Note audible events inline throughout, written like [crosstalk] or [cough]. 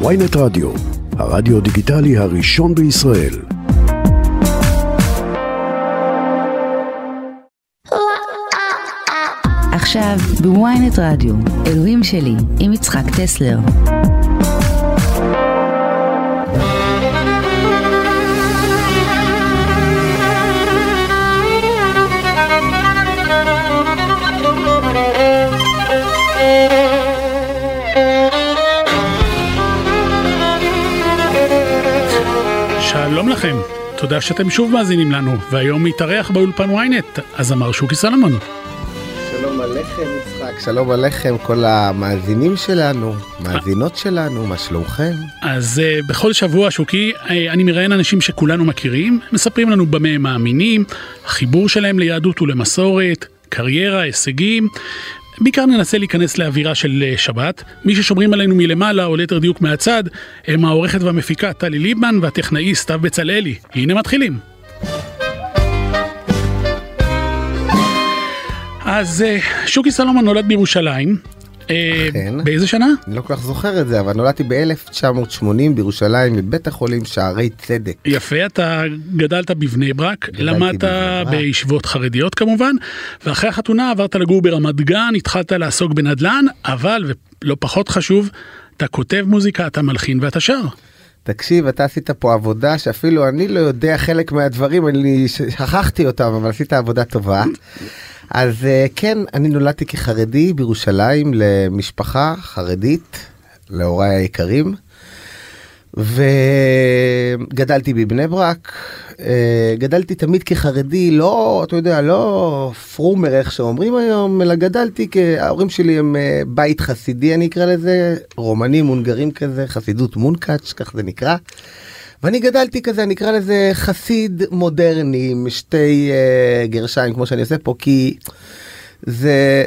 ויינט רדיו, הרדיו דיגיטלי הראשון בישראל. עכשיו בוויינט רדיו, אלוהים שלי, עם יצחק טסלר. תודה שאתם שוב מאזינים לנו, והיום מתארח באולפן ynet, הזמר שוקי סלומון. שלום עליכם יצחק, שלום עליכם כל המאזינים שלנו, מאזינות שלנו, מה שלומכם? אז uh, בכל שבוע שוקי, uh, אני מראיין אנשים שכולנו מכירים, מספרים לנו במה הם מאמינים, החיבור שלהם ליהדות ולמסורת, קריירה, הישגים. בעיקר ננסה להיכנס לאווירה של אה, שבת. מי ששומרים עלינו מלמעלה, או ליתר דיוק מהצד, הם העורכת והמפיקה טלי ליבמן והטכנאי סתיו בצלאלי. הנה מתחילים. אז אה, שוקי סלומון נולד בירושלים. אה, אכן. באיזה שנה? אני לא כל כך זוכר את זה, אבל נולדתי ב-1980 בירושלים בבית החולים שערי צדק. יפה, אתה גדלת בבני ברק, למדת. בישיבות חרדיות כמובן, ואחרי החתונה עברת לגור ברמת גן, התחלת לעסוק בנדל"ן, אבל, ולא פחות חשוב, אתה כותב מוזיקה, אתה מלחין ואתה שר. תקשיב, אתה עשית פה עבודה שאפילו אני לא יודע חלק מהדברים, אני שכחתי אותם, אבל עשית עבודה טובה. אז אה, כן, אני נולדתי כחרדי בירושלים למשפחה חרדית, להוריי היקרים. וגדלתי בבני ברק, אה, גדלתי תמיד כחרדי, לא, אתה יודע, לא פרומר איך שאומרים היום, אלא גדלתי ההורים שלי הם אה, בית חסידי אני אקרא לזה, רומנים הונגרים כזה, חסידות מונקאץ', כך זה נקרא. ואני גדלתי כזה, אני אקרא לזה חסיד מודרני עם שתי אה, גרשיים כמו שאני עושה פה, כי זה,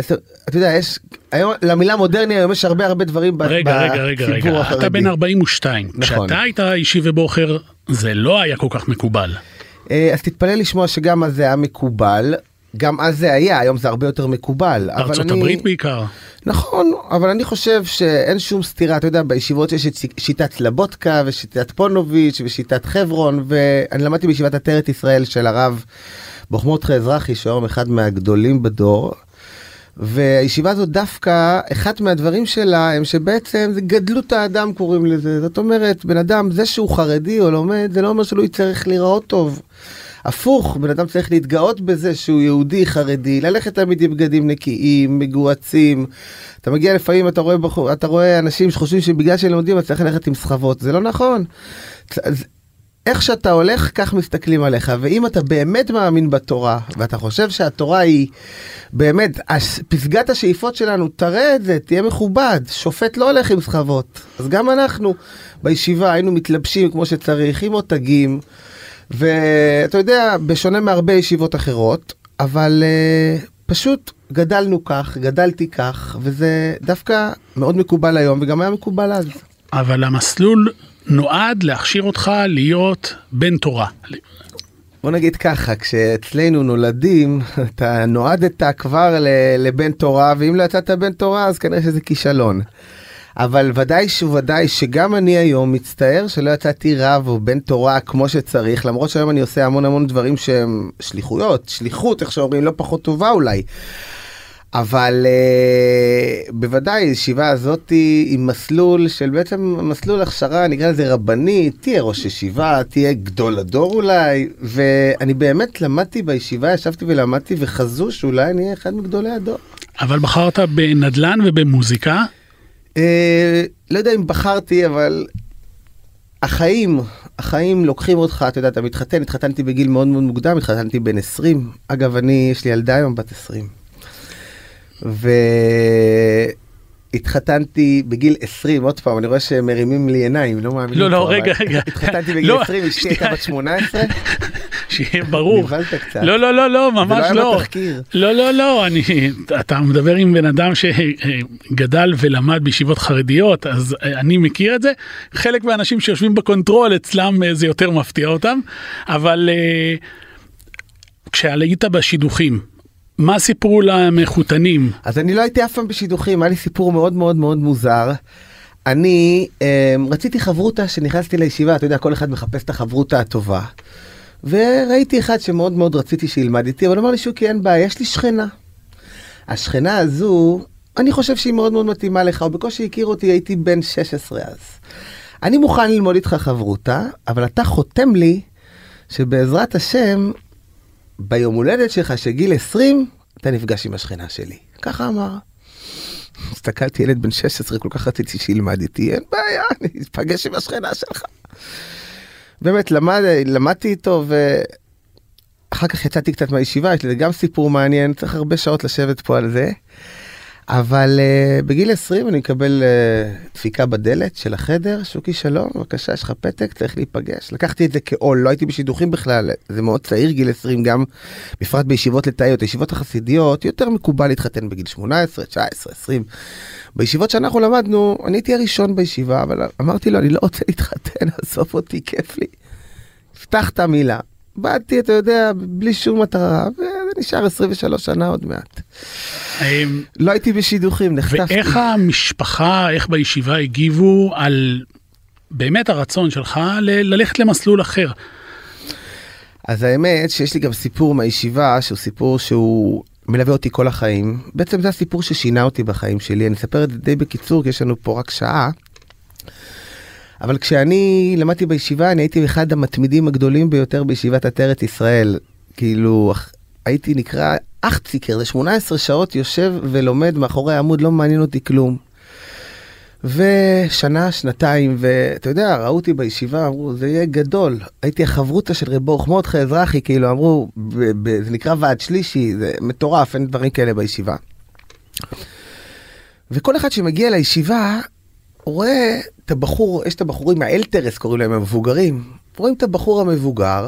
אתה יודע, יש, היום, למילה מודרני היום יש הרבה הרבה דברים ב- רגע, רגע, רגע, בציבור רגע, החרדי. אתה בן 42. נכון. כשאתה היית אישי ובוחר, זה לא היה כל כך מקובל. אה, אז תתפלא לשמוע שגם אז זה היה מקובל, גם אז זה היה, היום זה הרבה יותר מקובל. ארצות אני- הברית בעיקר. נכון, אבל אני חושב שאין שום סתירה, אתה יודע, בישיבות יש את שיטת סלבודקה ושיטת פונוביץ' ושיטת חברון, ואני למדתי בישיבת עטרת ישראל של הרב בוחמוטחה אזרחי, שהוא היום אחד מהגדולים בדור. והישיבה הזאת דווקא, אחד מהדברים שלה הם שבעצם זה גדלות האדם קוראים לזה. זאת אומרת, בן אדם, זה שהוא חרדי או לומד, זה לא אומר שלא יצטרך להיראות טוב. הפוך, בן אדם צריך להתגאות בזה שהוא יהודי חרדי, ללכת תמיד עם בגדים נקיים, מגוהצים. אתה מגיע לפעמים, אתה רואה, בחור, אתה רואה אנשים שחושבים שבגלל שהם לומדים אתה צריך ללכת עם סחבות, זה לא נכון. איך שאתה הולך, כך מסתכלים עליך, ואם אתה באמת מאמין בתורה, ואתה חושב שהתורה היא באמת, פסגת השאיפות שלנו, תראה את זה, תהיה מכובד, שופט לא הולך עם סחבות. אז גם אנחנו בישיבה היינו מתלבשים כמו שצריך, עם מותגים, ואתה יודע, בשונה מהרבה ישיבות אחרות, אבל uh, פשוט גדלנו כך, גדלתי כך, וזה דווקא מאוד מקובל היום, וגם היה מקובל אז. אבל המסלול נועד להכשיר אותך להיות בן תורה. בוא נגיד ככה, כשאצלנו נולדים, אתה נועדת כבר לבן תורה, ואם לא יצאת בן תורה, אז כנראה שזה כישלון. אבל ודאי שוודאי שגם אני היום מצטער שלא יצאתי רב או בן תורה כמו שצריך, למרות שהיום אני עושה המון המון דברים שהם שליחויות, שליחות, איך שאומרים, לא פחות טובה אולי. אבל uh, בוודאי הישיבה הזאת היא מסלול של בעצם מסלול הכשרה נקרא לזה רבני תהיה ראש ישיבה תהיה גדול הדור אולי ואני באמת למדתי בישיבה ישבתי ולמדתי וחזו שאולי אני אהיה אחד מגדולי הדור. אבל בחרת בנדל"ן ובמוזיקה. Uh, לא יודע אם בחרתי אבל החיים החיים לוקחים אותך אתה יודע אתה מתחתן התחתנתי בגיל מאוד מאוד מוקדם התחתנתי בן 20 אגב אני יש לי ילדה היום בת 20. והתחתנתי בגיל 20 עוד פעם אני רואה שהם מרימים לי עיניים לא מאמינים לא, לא, רגע, רגע. התחתנתי בגיל לא, 20 אשתי הייתה. בת 18 שיהיה ברור. נבהלת קצת. לא, לא, לא, לא, ממש היה לא. בתחקיר. לא, לא, לא, אני, אתה מדבר עם בן אדם שגדל ולמד בישיבות חרדיות, אז אני מכיר את זה. חלק מהאנשים שיושבים בקונטרול אצלם אה, זה יותר מפתיע אותם, אבל אה, כשהיית בשידוכים, מה סיפרו למחותנים? אז אני לא הייתי אף פעם בשידוכים היה לי סיפור מאוד מאוד מאוד מוזר. אני אה, רציתי חברותה שנכנסתי לישיבה, אתה יודע, כל אחד מחפש את החברותה הטובה. וראיתי אחד שמאוד מאוד רציתי שילמד איתי, אבל אמר לי שוקי, אין בעיה, יש לי שכנה. השכנה הזו, אני חושב שהיא מאוד מאוד מתאימה לך, הוא בקושי הכיר אותי, הייתי בן 16 אז. אני מוכן ללמוד איתך חברותה, אבל אתה חותם לי שבעזרת השם, ביום הולדת שלך, שגיל 20, אתה נפגש עם השכנה שלי. ככה אמר. הסתכלתי, ילד בן 16, כל כך רציתי שילמד איתי, אין בעיה, אני אפגש עם השכנה שלך. באמת, למד, למדתי איתו, ואחר כך יצאתי קצת מהישיבה, יש לזה גם סיפור מעניין, צריך הרבה שעות לשבת פה על זה. אבל uh, בגיל 20 אני מקבל uh, דפיקה בדלת של החדר, שוקי שלום, בבקשה, יש לך פתק, צריך להיפגש. לקחתי את זה כעול, לא הייתי בשידוכים בכלל, זה מאוד צעיר גיל 20 גם, בפרט בישיבות לתאיות, הישיבות החסידיות, יותר מקובל להתחתן בגיל 18, 19, 20. בישיבות שאנחנו למדנו, אני הייתי הראשון בישיבה, אבל אמרתי לו, אני לא רוצה להתחתן, [laughs] עזוב אותי, כיף לי. פתח את המילה. באתי, אתה יודע, בלי שום מטרה, נשאר 23 שנה עוד מעט. לא הייתי בשידוכים, נחטפתי. ואיך המשפחה, איך בישיבה הגיבו על באמת הרצון שלך ל- ללכת למסלול אחר? אז האמת שיש לי גם סיפור מהישיבה, שהוא סיפור שהוא מלווה אותי כל החיים. בעצם זה הסיפור ששינה אותי בחיים שלי. אני אספר את זה די בקיצור, כי יש לנו פה רק שעה. אבל כשאני למדתי בישיבה, אני הייתי אחד המתמידים הגדולים ביותר בישיבת עטרת ישראל. כאילו, הייתי נקרא אכציקר, זה 18 שעות יושב ולומד מאחורי העמוד, לא מעניין אותי כלום. ושנה, שנתיים, ואתה יודע, ראו אותי בישיבה, אמרו, זה יהיה גדול. הייתי החברותא של רב ברוך מרדכי אזרחי, כאילו, אמרו, ב- ב- זה נקרא ועד שלישי, זה מטורף, אין דברים כאלה בישיבה. וכל אחד שמגיע לישיבה, רואה את הבחור, יש את הבחורים האלתרס, קוראים להם המבוגרים, רואים את הבחור המבוגר,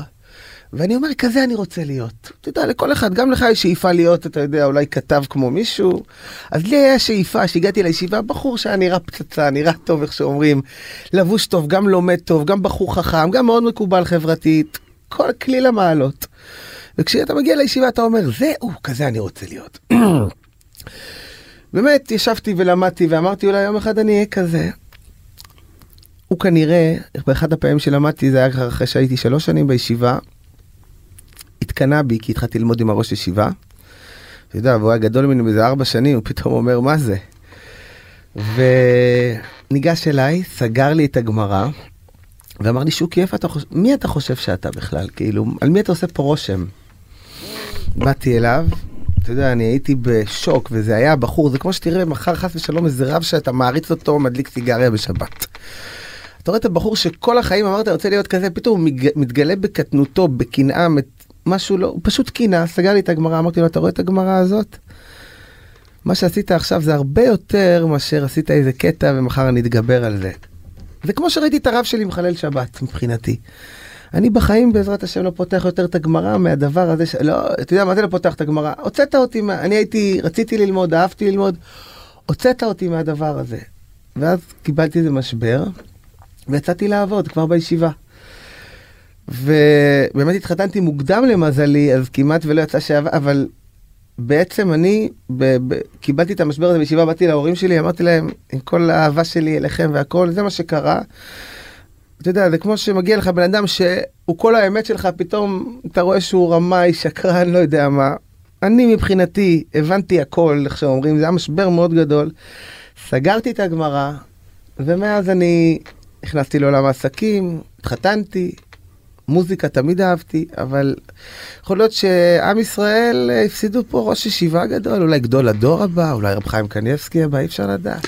ואני אומר, כזה אני רוצה להיות. אתה יודע, לכל אחד, גם לך יש שאיפה להיות, אתה יודע, אולי כתב כמו מישהו. אז לי היה שאיפה, שהגעתי לישיבה, בחור שהיה נראה פצצה, נראה טוב, איך שאומרים, לבוש טוב, גם לומד טוב, גם בחור חכם, גם מאוד מקובל חברתית, כל כליל המעלות. וכשאתה מגיע לישיבה אתה אומר, זהו, כזה אני רוצה להיות. [clears throat] באמת, ישבתי ולמדתי ואמרתי, אולי יום אחד אני אהיה כזה. הוא כנראה, באחד הפעמים שלמדתי, זה היה אחרי שהייתי שלוש שנים בישיבה, התקנא בי כי התחלתי ללמוד עם הראש ישיבה. אתה יודע, והוא היה גדול ממני באיזה ארבע שנים, הוא פתאום אומר, מה זה? וניגש אליי, סגר לי את הגמרא, ואמר לי, שוקי, איפה אתה חושב, מי אתה חושב שאתה בכלל? כאילו, על מי אתה עושה פה רושם? באתי אליו, אתה יודע, אני הייתי בשוק, וזה היה בחור, זה כמו שתראה מחר חס ושלום איזה רב שאתה מעריץ אותו, מדליק סיגריה בשבת. אתה רואה את הבחור שכל החיים אמרת, רוצה להיות כזה, פתאום הוא מתגלה בקטנותו, בקנאה, משהו לא, הוא פשוט קינה, סגר לי את הגמרא, אמרתי לו, אתה רואה את הגמרא הזאת? מה שעשית עכשיו זה הרבה יותר מאשר עשית איזה קטע ומחר אני אתגבר על זה. זה כמו שראיתי את הרב שלי מחלל שבת מבחינתי. אני בחיים בעזרת השם לא פותח יותר את הגמרא מהדבר הזה, ש... לא, אתה יודע מה זה לא פותח את הגמרא? הוצאת אותי, מה... אני הייתי, רציתי ללמוד, אהבתי ללמוד, הוצאת אותי מהדבר הזה. ואז קיבלתי איזה משבר, ויצאתי לעבוד כבר בישיבה. ובאמת התחתנתי מוקדם למזלי, אז כמעט ולא יצא שעבר, אבל בעצם אני ב- ב- קיבלתי את המשבר הזה בישיבה, באתי להורים שלי, אמרתי להם, עם כל האהבה שלי אליכם והכל, זה מה שקרה. אתה יודע, זה כמו שמגיע לך בן אדם שהוא כל האמת שלך, פתאום אתה רואה שהוא רמאי, שקרן, לא יודע מה. אני מבחינתי הבנתי הכל, איך שאומרים, זה היה משבר מאוד גדול. סגרתי את הגמרא, ומאז אני נכנסתי לעולם העסקים, התחתנתי, מוזיקה תמיד אהבתי, אבל יכול להיות שעם ישראל אה, הפסידו פה ראש ישיבה גדול, אולי גדול הדור הבא, אולי רב חיים קניבסקי הבא, אי אפשר לדעת.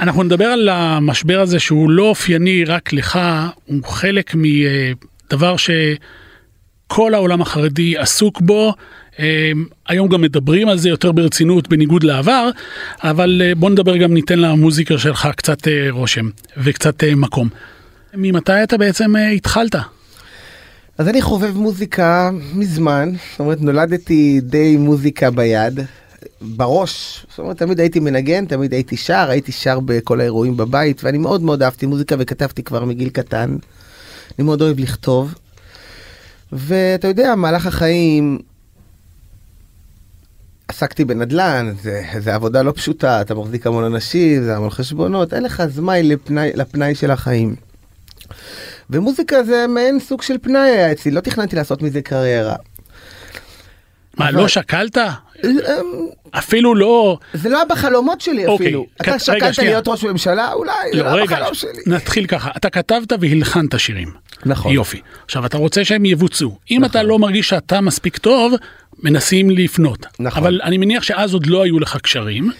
אנחנו נדבר על המשבר הזה שהוא לא אופייני רק לך, הוא חלק מדבר שכל העולם החרדי עסוק בו. אה, היום גם מדברים על זה יותר ברצינות בניגוד לעבר, אבל אה, בוא נדבר גם ניתן למוזיקה שלך קצת רושם וקצת מקום. ממתי אתה בעצם התחלת? אז אני חובב מוזיקה מזמן, זאת אומרת נולדתי די מוזיקה ביד, בראש, זאת אומרת תמיד הייתי מנגן, תמיד הייתי שר, הייתי שר בכל האירועים בבית, ואני מאוד מאוד אהבתי מוזיקה וכתבתי כבר מגיל קטן. אני מאוד אוהב לכתוב. ואתה יודע, מהלך החיים, עסקתי בנדל"ן, זה, זה עבודה לא פשוטה, אתה מחזיק המון אנשים, זה המון חשבונות, אין לך זמן לפנאי, לפנאי של החיים. ומוזיקה זה מעין סוג של פנאי היה אצלי, לא תכננתי לעשות מזה קריירה. מה, אבל- לא שקלת? אמ, אפילו לא... זה לא היה בחלומות שלי אוקיי, אפילו. כ- אתה שקלת שנייה. להיות ראש ממשלה? אולי, זה לא, לא היה רגע, בחלום שלי. נתחיל ככה, אתה כתבת והלחנת שירים. נכון. יופי. עכשיו, אתה רוצה שהם יבוצעו. אם אתה לא מרגיש שאתה מספיק טוב, מנסים לפנות. נכון. אבל אני מניח שאז עוד לא היו לך קשרים,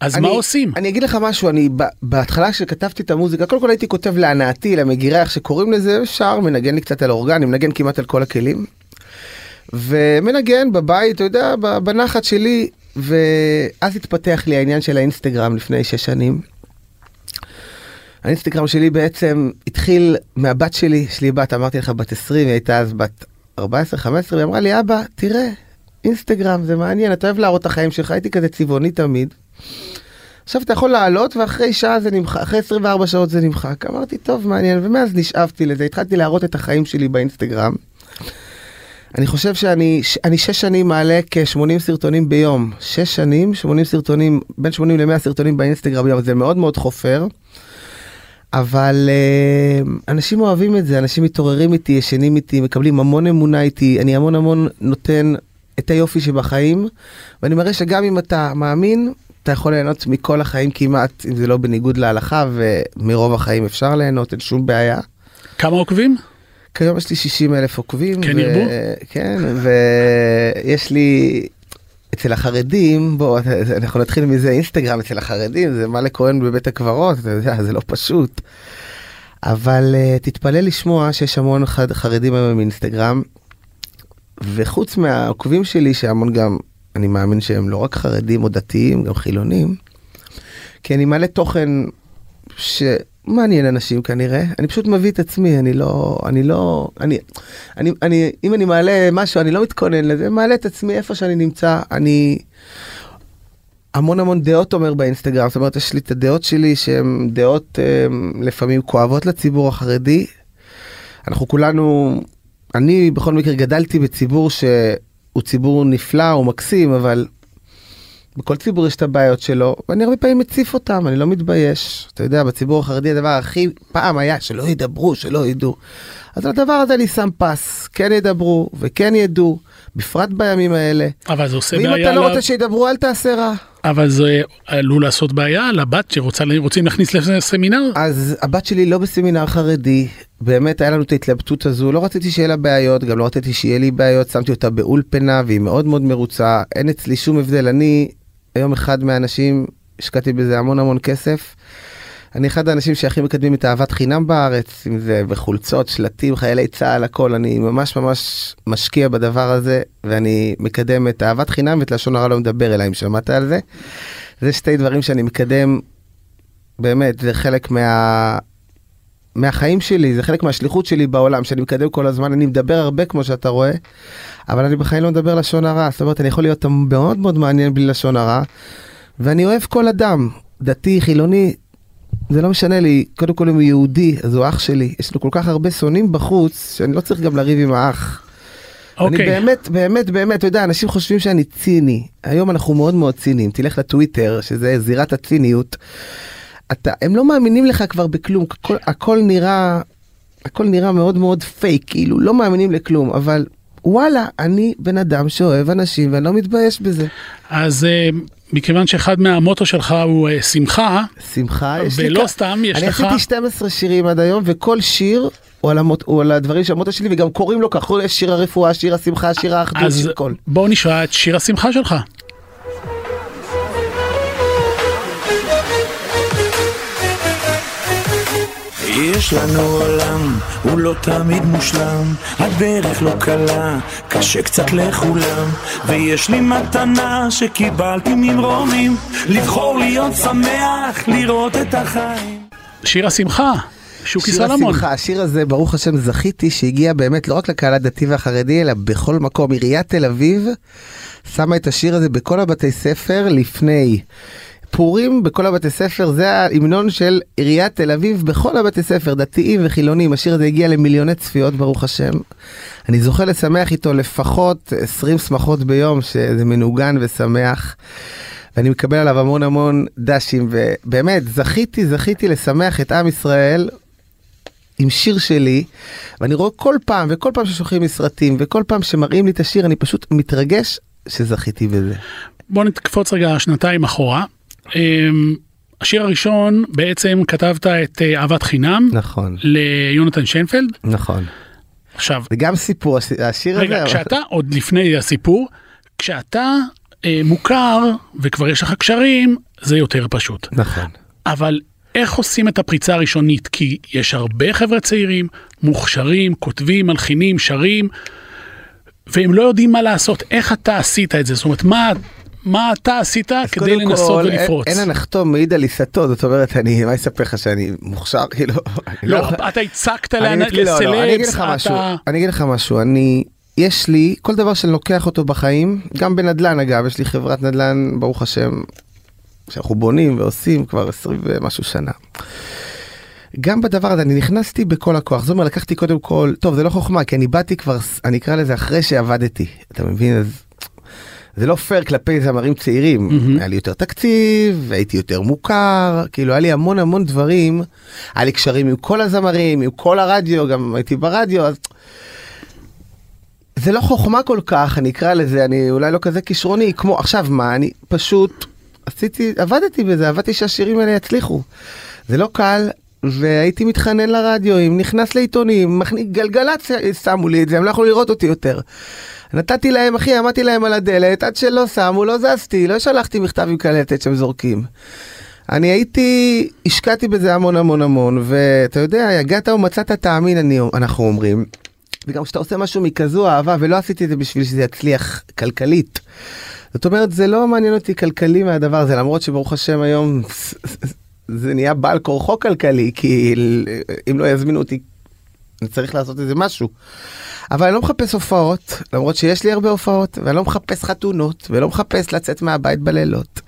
אז מה אני- עושים? אני אגיד לך משהו, אני בהתחלה כשכתבתי את המוזיקה, קודם כל הייתי כותב להנאתי, למגירה, איך שקוראים לזה, שר, מנגן לי קצת על אורגן, אני מנגן כמעט על כל הכלים. ומנגן בבית, אתה יודע, בנחת שלי, ואז התפתח לי העניין של האינסטגרם לפני שש שנים. האינסטגרם שלי בעצם התחיל מהבת שלי, יש לי בת, אמרתי לך, בת 20, היא הייתה אז בת 14-15, והיא אמרה לי, אבא, תראה, אינסטגרם זה מעניין, אתה אוהב להראות את החיים שלך, הייתי כזה צבעוני תמיד. עכשיו אתה יכול לעלות ואחרי שעה זה נמחק, אחרי 24 שעות זה נמחק. אמרתי, טוב, מעניין, ומאז נשאבתי לזה, התחלתי להראות את החיים שלי באינסטגרם. אני חושב שאני אני שש שנים מעלה כ-80 סרטונים ביום. שש שנים, 80 סרטונים, בין 80 ל-100 סרטונים באינסטגרם ביום, זה מאוד מאוד חופר. אבל אה, אנשים אוהבים את זה, אנשים מתעוררים איתי, ישנים איתי, מקבלים המון אמונה איתי, אני המון המון נותן את היופי שבחיים, ואני מראה שגם אם אתה מאמין, אתה יכול ליהנות מכל החיים כמעט, אם זה לא בניגוד להלכה, ומרוב החיים אפשר ליהנות, אין שום בעיה. כמה עוקבים? כיום יש לי 60 אלף עוקבים. כן ו- ירבו? כן, ויש לי... אצל החרדים, בוא, [laughs] אנחנו נתחיל מזה, אינסטגרם אצל החרדים, זה מה לכהן בבית הקברות, אתה יודע, זה לא פשוט. אבל uh, תתפלא לשמוע שיש המון חד, חרדים היום עם אינסטגרם, וחוץ מהעוקבים שלי, שהמון גם, אני מאמין שהם לא רק חרדים או דתיים, גם חילונים, כי אני מעלה תוכן שמעניין אנשים כנראה, אני פשוט מביא את עצמי, אני לא, אני לא, אני, אני, אני, אם אני מעלה משהו, אני לא מתכונן לזה, מעלה את עצמי איפה שאני נמצא, אני המון המון דעות אומר באינסטגרם, זאת אומרת, יש לי את הדעות שלי שהן דעות אה, לפעמים כואבות לציבור החרדי. אנחנו כולנו, אני בכל מקרה גדלתי בציבור שהוא ציבור נפלא, הוא מקסים, אבל בכל ציבור יש את הבעיות שלו, ואני הרבה פעמים מציף אותם, אני לא מתבייש. אתה יודע, בציבור החרדי הדבר הכי פעם היה שלא ידברו, שלא ידעו. אז על הדבר הזה אני שם פס, כן ידברו וכן ידעו, בפרט בימים האלה. אבל זה עושה ואם בעיה, אתה לא רוצה שידברו, אל תעשה רע. אבל זה עלול לעשות בעיה לבת שרוצים להכניס לסמינר? אז הבת שלי לא בסמינר חרדי, באמת היה לנו את ההתלבטות הזו, לא רציתי שיהיה לה בעיות, גם לא רציתי שיהיה לי בעיות, שמתי אותה באולפנה והיא מאוד מאוד מרוצה, אין אצלי שום הבדל, אני היום אחד מהאנשים, השקעתי בזה המון המון כסף. אני אחד האנשים שהכי מקדמים את אהבת חינם בארץ, אם זה בחולצות, שלטים, חיילי צה"ל, הכל, אני ממש ממש משקיע בדבר הזה, ואני מקדם את אהבת חינם ואת לשון הרע לא מדבר אליי, אם שמעת על זה. זה שתי דברים שאני מקדם, באמת, זה חלק מה... מהחיים שלי, זה חלק מהשליחות שלי בעולם, שאני מקדם כל הזמן, אני מדבר הרבה כמו שאתה רואה, אבל אני בחיים לא מדבר לשון הרע, זאת אומרת, אני יכול להיות מאוד מאוד מעניין בלי לשון הרע, ואני אוהב כל אדם, דתי, חילוני, זה לא משנה לי, קודם כל אם הוא יהודי, אז הוא אח שלי, יש לו כל כך הרבה שונאים בחוץ, שאני לא צריך גם לריב עם האח. אני אוקיי. באמת, באמת, באמת, אתה יודע, אנשים חושבים שאני ציני. היום אנחנו מאוד מאוד ציניים. תלך לטוויטר, שזה זירת הציניות. אתה, הם לא מאמינים לך כבר בכלום, הכל, הכל נראה, הכל נראה מאוד מאוד פייק, כאילו, לא מאמינים לכלום, אבל וואלה, אני בן אדם שאוהב אנשים ואני לא מתבייש בזה. אז אה, מכיוון שאחד מהמוטו שלך הוא אה, שמחה, שמחה, יש לי... ולא כ- סתם יש אני לך... עשיתי 12 שירים עד היום, וכל שיר הוא על, המוט, הוא על הדברים של המוטו שלי, וגם קוראים לו ככה, יש שיר הרפואה, שיר השמחה, שיר האחדות, אז שיר הכל. בואו נשמע את שיר השמחה שלך. יש לנו עולם, הוא לא תמיד מושלם, הדרך לא קלה, קשה קצת לכולם, ויש לי מתנה שקיבלתי ממרומים, לבחור להיות שמח, לראות את החיים. שיר השמחה, שוקי שיר סלמון. השמחה, השיר הזה, ברוך השם, זכיתי שהגיע באמת לא רק לקהל הדתי והחרדי, אלא בכל מקום. עיריית תל אביב שמה את השיר הזה בכל הבתי ספר לפני פורים בכל הבתי ספר זה ההמנון של עיריית תל אביב בכל הבתי ספר דתיים וחילונים השיר הזה הגיע למיליוני צפיות ברוך השם. אני זוכה לשמח איתו לפחות 20 שמחות ביום שזה מנוגן ושמח. ואני מקבל עליו המון המון דשים ובאמת זכיתי זכיתי לשמח את עם ישראל עם שיר שלי ואני רואה כל פעם וכל פעם ששולחים לי סרטים וכל פעם שמראים לי את השיר אני פשוט מתרגש שזכיתי בזה. בוא נקפוץ רגע שנתיים אחורה. אמ, השיר הראשון בעצם כתבת את אה, אהבת חינם נכון ליונתן שיינפלד. נכון. עכשיו, זה גם סיפור הש- השיר רגע, הזה. כשאתה עוד לפני הסיפור, כשאתה אה, מוכר וכבר יש לך קשרים, זה יותר פשוט. נכון. אבל איך עושים את הפריצה הראשונית? כי יש הרבה חבר'ה צעירים, מוכשרים, כותבים, מלחינים, שרים, והם לא יודעים מה לעשות. איך אתה עשית את זה? זאת אומרת, מה, מה אתה עשית כדי לנסות כל, ולפרוץ? אין אין הנחתום מעיד על עיסתו זאת אומרת אני מה אספר לך שאני מוכשר [laughs] כאילו. לא, יכול- אתה הצקת אגיד- לא, לא, אני אגיד לסלבס, לך משהו, אתה... אני אגיד לך משהו, אני, יש לי, כל דבר שאני לוקח אותו בחיים, גם בנדל"ן אגב, יש לי חברת נדל"ן, ברוך השם, שאנחנו בונים ועושים כבר 20 ומשהו שנה. גם בדבר הזה אני נכנסתי בכל הכוח, זאת אומרת לקחתי קודם כל, טוב זה לא חוכמה כי אני באתי כבר, אני אקרא לזה אחרי שעבדתי, אתה מבין? אז זה לא פייר כלפי זמרים צעירים, מהמם. היה לי יותר תקציב, הייתי יותר מוכר, כאילו היה לי המון המון דברים, היה לי קשרים עם כל הזמרים, עם כל הרדיו, גם הייתי ברדיו, אז... זה לא חוכמה כל כך, אני אקרא לזה, אני אולי לא כזה כישרוני, כמו עכשיו מה, אני פשוט עשיתי, עבדתי בזה, עבדתי שהשירים האלה יצליחו. זה לא קל, והייתי מתחנן לרדיו, אם נכנס לעיתונים, מכניס, גלגלצ שמו לי את זה, הם לא יכלו לראות אותי יותר. נתתי להם, אחי, עמדתי להם על הדלת, עד שלא שמו, לא זזתי, לא שלחתי מכתב עם קלטת שהם זורקים. אני הייתי, השקעתי בזה המון המון המון, ואתה יודע, הגעת ומצאת תאמין, אני, אנחנו אומרים. וגם כשאתה עושה משהו מכזו אהבה, ולא עשיתי את זה בשביל שזה יצליח כלכלית. זאת אומרת, זה לא מעניין אותי כלכלי מהדבר הזה, למרות שברוך השם היום זה נהיה בעל כורחו כלכלי, כי אם לא יזמינו אותי, אני צריך לעשות איזה משהו. אבל אני לא מחפש הופעות, למרות שיש לי הרבה הופעות, ואני לא מחפש חתונות, ולא מחפש לצאת מהבית בלילות.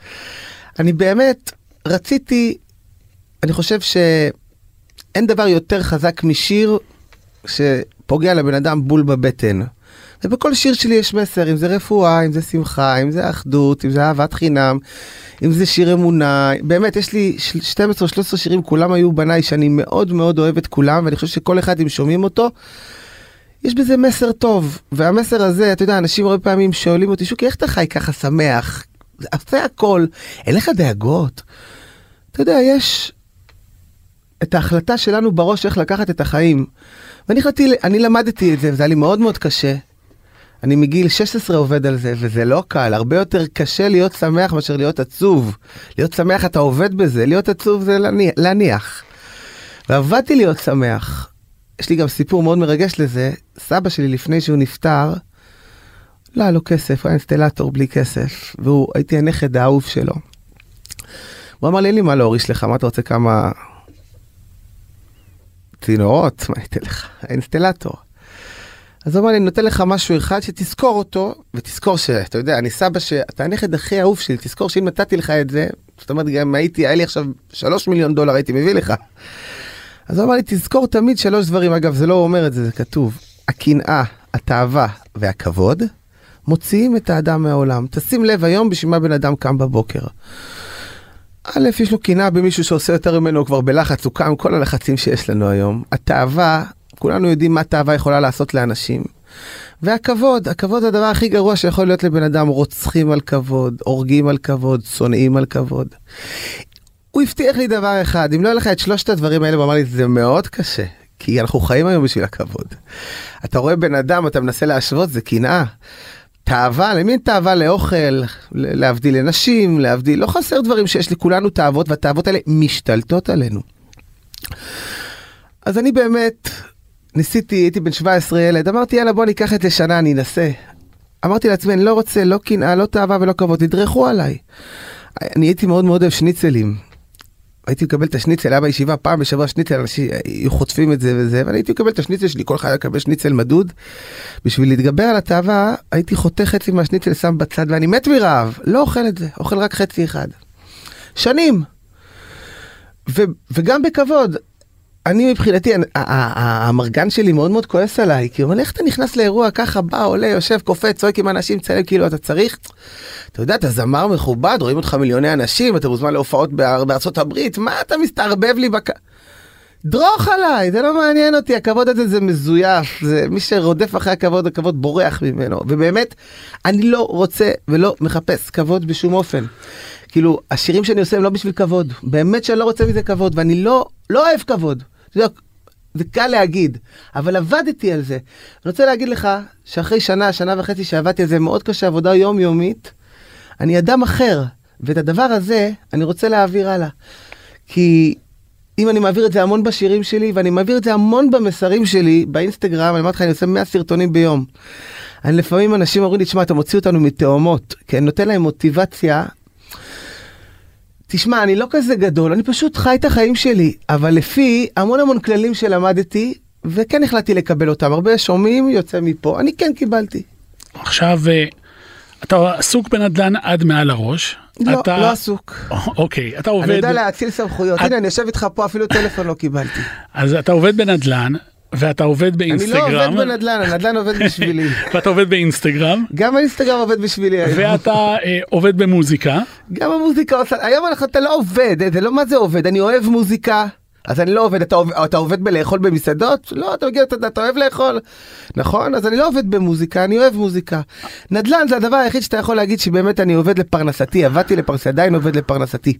אני באמת רציתי, אני חושב שאין דבר יותר חזק משיר שפוגע לבן אדם בול בבטן. ובכל שיר שלי יש מסר, אם זה רפואה, אם זה שמחה, אם זה אחדות, אם זה אהבת חינם, אם זה שיר אמונה. באמת, יש לי 12-13 שירים, כולם היו בניי, שאני מאוד מאוד אוהב את כולם, ואני חושב שכל אחד, אם שומעים אותו, יש בזה מסר טוב. והמסר הזה, אתה יודע, אנשים הרבה פעמים שואלים אותי, שוקי, איך אתה חי ככה שמח? עושה הכל, אין לך דאגות. אתה יודע, יש את ההחלטה שלנו בראש איך לקחת את החיים. ואני החלטתי, אני למדתי את זה, וזה היה לי מאוד מאוד קשה. אני מגיל 16 עובד על זה, וזה לא קל, הרבה יותר קשה להיות שמח מאשר להיות עצוב. להיות שמח אתה עובד בזה, להיות עצוב זה להניח. ועבדתי להיות שמח. יש לי גם סיפור מאוד מרגש לזה, סבא שלי לפני שהוא נפטר, לא היה לו כסף, הוא היה אינסטלטור בלי כסף, והוא, הייתי הנכד האהוב שלו. הוא אמר לי, אין לי מה להוריש לך, מה אתה רוצה כמה צינורות? מה אני אתן לך? האינסטלטור. אז הוא אמר לי, אני נותן לך משהו אחד שתזכור אותו, ותזכור שאתה יודע, אני סבא שאתה הנכד הכי אהוב שלי, תזכור שאם נתתי לך את זה, זאת אומרת, גם הייתי, היה לי עכשיו שלוש מיליון דולר הייתי מביא לך. אז הוא אמר לי, תזכור תמיד שלוש דברים, אגב, זה לא אומר את זה, זה כתוב. הקנאה, התאווה והכבוד מוציאים את האדם מהעולם. תשים לב היום בשביל מה בן אדם קם בבוקר. א', יש לו קנאה במישהו שעושה יותר ממנו, הוא כבר בלחץ, הוא קם, כל הלחצים שיש לנו היום. התאווה, כולנו יודעים מה תאווה יכולה לעשות לאנשים. והכבוד, הכבוד זה הדבר הכי גרוע שיכול להיות לבן אדם, רוצחים על כבוד, הורגים על כבוד, שונאים על כבוד. הוא הבטיח לי דבר אחד, אם לא יהיה לך את שלושת הדברים האלה, הוא אמר לי, זה מאוד קשה, כי אנחנו חיים היום בשביל הכבוד. אתה רואה בן אדם, אתה מנסה להשוות, זה קנאה. תאווה, למי אין תאווה לאוכל, להבדיל לנשים, להבדיל, לא חסר דברים שיש לכולנו תאוות, והתאוות האלה משתלטות עלינו. אז אני באמת ניסיתי, הייתי בן 17 ילד, אמרתי יאללה בוא ניקח את זה שנה, אני אנסה. אמרתי לעצמי, אני לא רוצה לא קנאה, לא תאווה ולא כבוד, תדרכו עליי. אני הייתי מאוד מאוד אוהב שניצלים. הייתי מקבל את השניצל, היה בישיבה פעם בשבוע שניצל, אנשים היו חוטפים את זה וזה, ואני הייתי מקבל את השניצל שלי, כל אחד היה מקבל שניצל מדוד. בשביל להתגבר על התאווה, הייתי חותך חצי מהשניצל, שם בצד, ואני מת מרעב, לא אוכל את זה, אוכל רק חצי אחד. שנים. ו, וגם בכבוד. אני מבחינתי, המרגן שלי מאוד מאוד כועס עליי, כי הוא אומר, איך אתה נכנס לאירוע ככה, בא, עולה, יושב, קופץ, צועק עם אנשים, צלם, כאילו אתה צריך, אתה יודע, אתה זמר מכובד, רואים אותך מיליוני אנשים, אתה מוזמן להופעות באר- בארצות הברית, מה אתה מסתערבב לי בק... דרוך עליי, זה לא מעניין אותי, הכבוד הזה זה מזויף, זה מי שרודף אחרי הכבוד, הכבוד בורח ממנו, ובאמת, אני לא רוצה ולא מחפש כבוד בשום אופן. כאילו, השירים שאני עושה הם לא בשביל כבוד, באמת שאני לא רוצה מזה כבוד, ואני לא, לא אוהב כבוד. יודע, זה קל להגיד, אבל עבדתי על זה. אני רוצה להגיד לך שאחרי שנה, שנה וחצי שעבדתי על זה מאוד קשה, עבודה יומיומית, אני אדם אחר, ואת הדבר הזה אני רוצה להעביר הלאה. כי אם אני מעביר את זה המון בשירים שלי, ואני מעביר את זה המון במסרים שלי, באינסטגרם, אני אמרתי לך, אני עושה 100 סרטונים ביום. אני לפעמים אנשים אומרים לי, תשמע, אתה מוציא אותנו מתאומות, כי אני נותן להם מוטיבציה. תשמע, אני לא כזה גדול, אני פשוט חי את החיים שלי, אבל לפי המון המון כללים שלמדתי, וכן החלטתי לקבל אותם. הרבה שומעים, יוצא מפה, אני כן קיבלתי. עכשיו, אה, אתה עסוק בנדל"ן עד מעל הראש. לא, אתה... לא עסוק. [laughs] אוקיי, אתה עובד... אני יודע להאציל סמכויות. את- הנה, אני יושב איתך פה, אפילו טלפון לא קיבלתי. אז אתה עובד בנדל"ן, ואתה עובד אני באינסטגרם. לא עובד בנדל"ן, הנדל"ן עובד בשבילי. [laughs] ואתה עובד באינסטגרם, גם האינסטגרם עובד בשבילי היום. ואתה אה, עובד במוזיקה. גם המוזיקה עושה, היום אנחנו, אתה לא עובד, זה לא מה זה עובד, אני אוהב מוזיקה. אז אני לא עובד, אתה, עובד- אתה עובד בלאכול במסעדות? לא, אתה מגיע, אתה, אתה אוהב לאכול. נכון? אז אני לא עובד במוזיקה, אני אוהב מוזיקה. נדל"ן זה הדבר היחיד שאתה יכול להגיד שבאמת אני עובד לפרנסתי, עבדתי לפרנסתי, עדיין עובד לפרנסתי.